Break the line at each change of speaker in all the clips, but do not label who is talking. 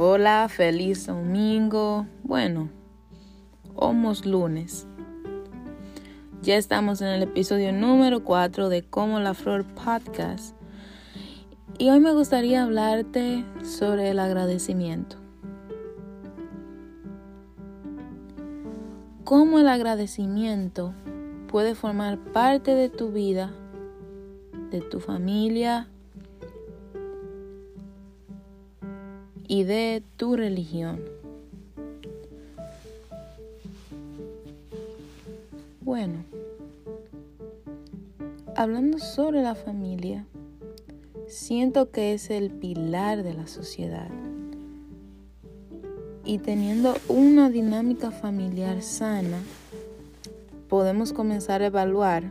Hola, feliz domingo. Bueno, homos lunes. Ya estamos en el episodio número 4 de Como la Flor Podcast. Y hoy me gustaría hablarte sobre el agradecimiento. Cómo el agradecimiento puede formar parte de tu vida, de tu familia, y de tu religión. Bueno, hablando sobre la familia, siento que es el pilar de la sociedad. Y teniendo una dinámica familiar sana, podemos comenzar a evaluar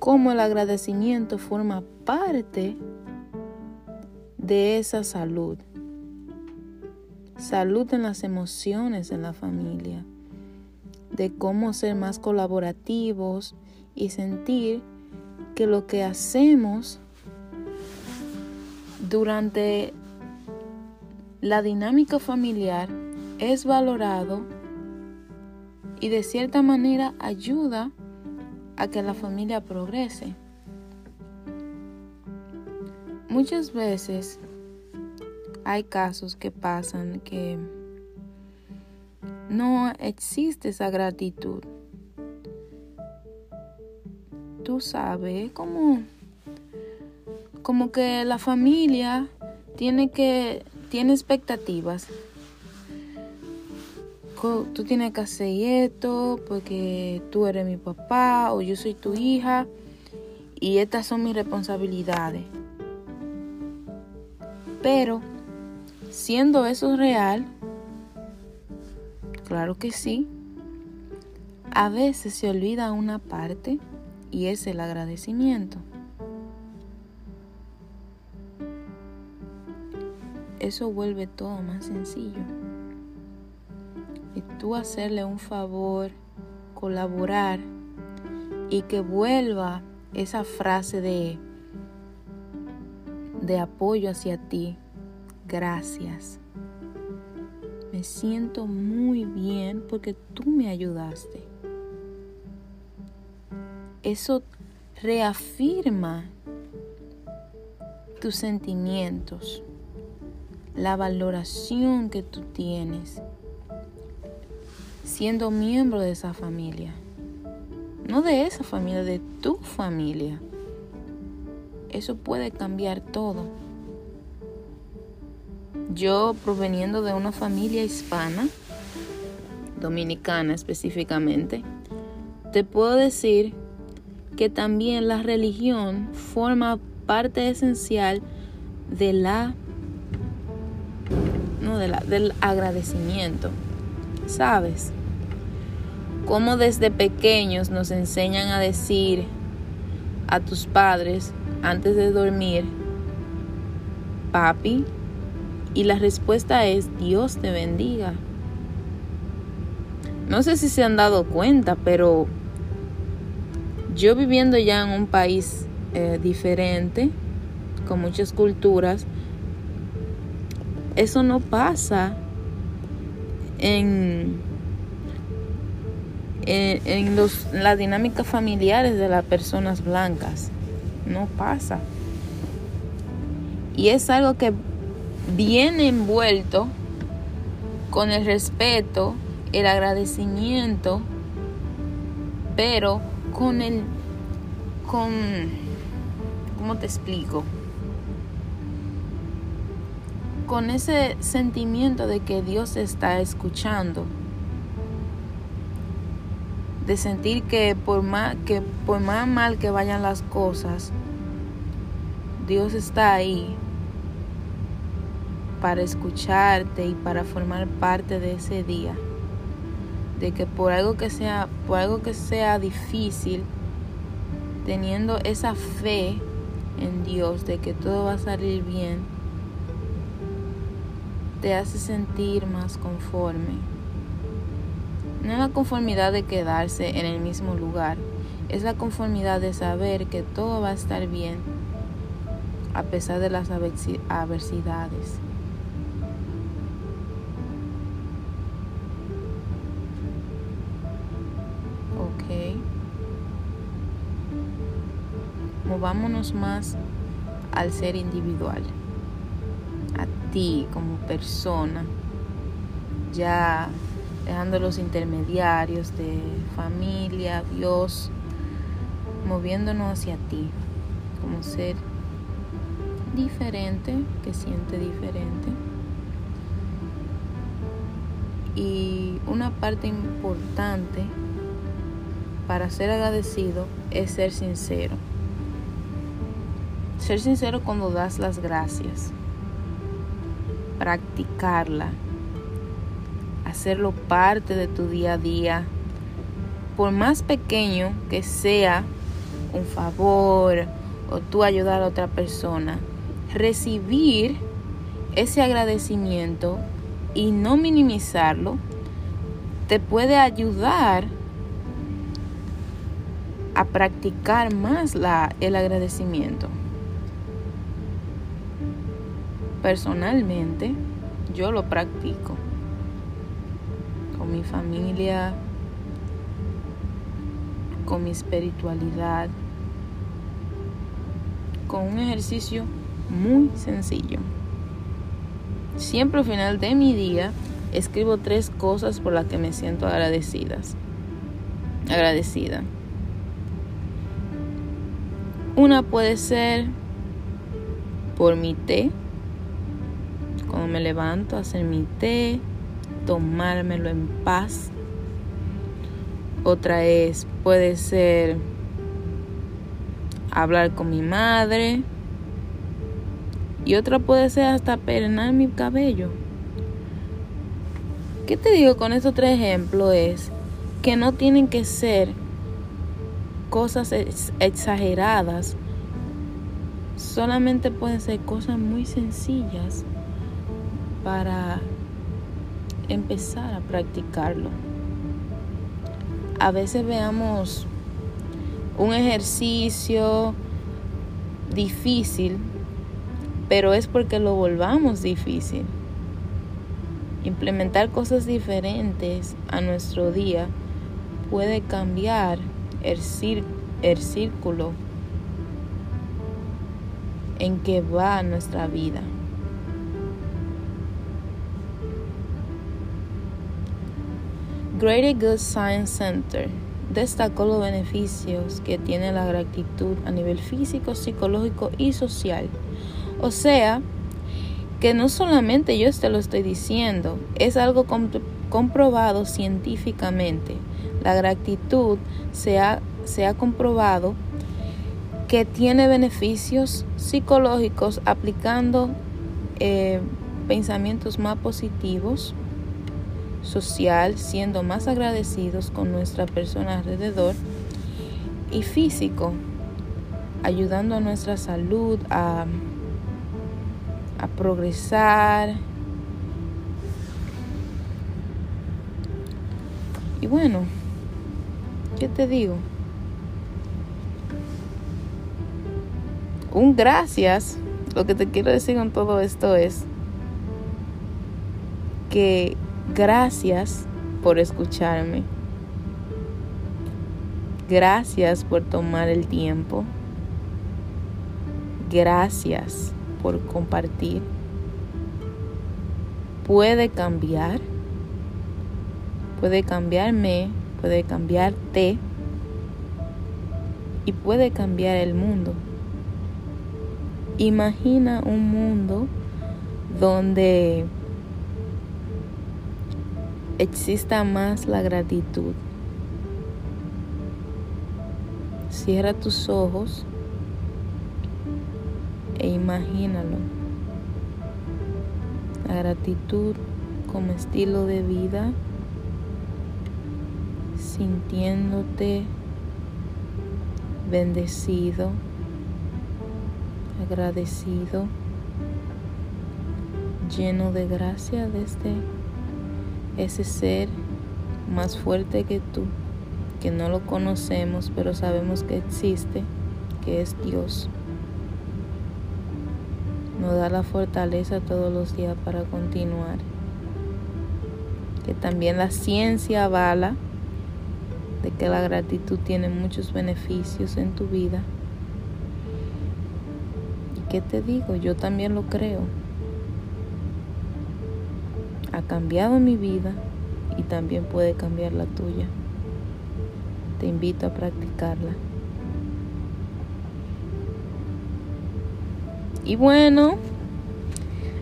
cómo el agradecimiento forma parte de esa salud. Salud en las emociones en la familia, de cómo ser más colaborativos y sentir que lo que hacemos durante la dinámica familiar es valorado y de cierta manera ayuda a que la familia progrese. Muchas veces hay casos que pasan que no existe esa gratitud. Tú sabes, como, como que la familia tiene que, tiene expectativas. Tú tienes que hacer esto porque tú eres mi papá o yo soy tu hija y estas son mis responsabilidades. Pero, siendo eso real, claro que sí, a veces se olvida una parte y es el agradecimiento. Eso vuelve todo más sencillo. Y tú hacerle un favor, colaborar y que vuelva esa frase de de apoyo hacia ti. Gracias. Me siento muy bien porque tú me ayudaste. Eso reafirma tus sentimientos, la valoración que tú tienes siendo miembro de esa familia. No de esa familia, de tu familia. Eso puede cambiar todo. Yo, proveniendo de una familia hispana, dominicana específicamente, te puedo decir que también la religión forma parte esencial de la no de la, del agradecimiento. ¿Sabes? Cómo desde pequeños nos enseñan a decir a tus padres antes de dormir, papi, y la respuesta es Dios te bendiga. No sé si se han dado cuenta, pero yo viviendo ya en un país eh, diferente, con muchas culturas, eso no pasa en, en, en los, las dinámicas familiares de las personas blancas no pasa. Y es algo que viene envuelto con el respeto, el agradecimiento, pero con el, con, ¿cómo te explico? Con ese sentimiento de que Dios está escuchando de sentir que por más que por más mal que vayan las cosas, Dios está ahí para escucharte y para formar parte de ese día. De que por algo que sea, por algo que sea difícil, teniendo esa fe en Dios de que todo va a salir bien, te hace sentir más conforme. No es la conformidad de quedarse en el mismo lugar, es la conformidad de saber que todo va a estar bien a pesar de las adversidades. Ok. Movámonos más al ser individual, a ti como persona, ya dejando los intermediarios de familia, Dios, moviéndonos hacia ti como ser diferente, que siente diferente. Y una parte importante para ser agradecido es ser sincero. Ser sincero cuando das las gracias. Practicarla. Hacerlo parte de tu día a día. Por más pequeño que sea un favor o tú ayudar a otra persona, recibir ese agradecimiento y no minimizarlo te puede ayudar a practicar más la, el agradecimiento. Personalmente, yo lo practico con mi familia, con mi espiritualidad, con un ejercicio muy sencillo. Siempre al final de mi día escribo tres cosas por las que me siento agradecidas. Agradecida. Una puede ser por mi té. Cuando me levanto a hacer mi té, tomármelo en paz. Otra es, puede ser hablar con mi madre. Y otra puede ser hasta peinar mi cabello. ¿Qué te digo con estos tres ejemplos? Es que no tienen que ser cosas exageradas. Solamente pueden ser cosas muy sencillas para empezar a practicarlo. A veces veamos un ejercicio difícil, pero es porque lo volvamos difícil. Implementar cosas diferentes a nuestro día puede cambiar el, el círculo en que va nuestra vida. Greater Good Science Center destacó los beneficios que tiene la gratitud a nivel físico, psicológico y social. O sea, que no solamente yo te lo estoy diciendo, es algo comprobado científicamente. La gratitud se ha, comprobado que tiene beneficios psicológicos aplicando eh, pensamientos más positivos, social, siendo más agradecidos con nuestra persona alrededor y físico, ayudando a nuestra salud a, a progresar. Y bueno, ¿qué te digo? Un gracias. Lo que te quiero decir con todo esto es que Gracias por escucharme. Gracias por tomar el tiempo. Gracias por compartir. Puede cambiar. Puede cambiarme. Puede cambiarte. Y puede cambiar el mundo. Imagina un mundo donde exista más la gratitud. Cierra tus ojos e imagínalo. La gratitud como estilo de vida, sintiéndote bendecido, agradecido, lleno de gracia desde ese ser más fuerte que tú, que no lo conocemos, pero sabemos que existe, que es Dios. Nos da la fortaleza todos los días para continuar. Que también la ciencia avala de que la gratitud tiene muchos beneficios en tu vida. qué te digo? Yo también lo creo. Ha cambiado mi vida y también puede cambiar la tuya. Te invito a practicarla. Y bueno,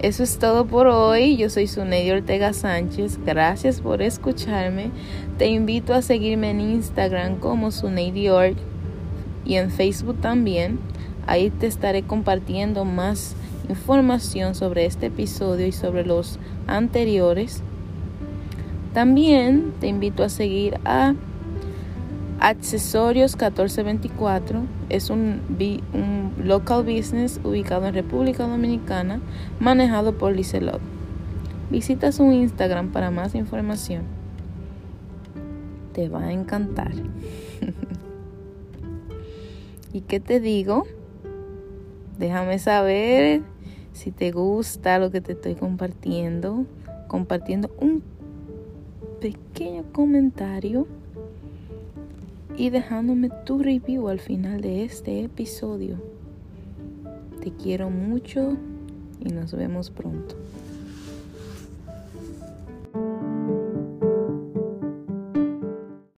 eso es todo por hoy. Yo soy Sunedi Ortega Sánchez. Gracias por escucharme. Te invito a seguirme en Instagram como Sunedi Org y en Facebook también. Ahí te estaré compartiendo más información sobre este episodio y sobre los anteriores. También te invito a seguir a Accesorios 1424. Es un, local business ubicado en República Dominicana, manejado por Licelot. Visita su Instagram para más información. Te va a encantar. ¿Y qué te digo? Déjame saber si te gusta lo que te estoy compartiendo. Compartiendo un pequeño comentario y dejándome tu review al final de este episodio. Te quiero mucho y nos vemos pronto.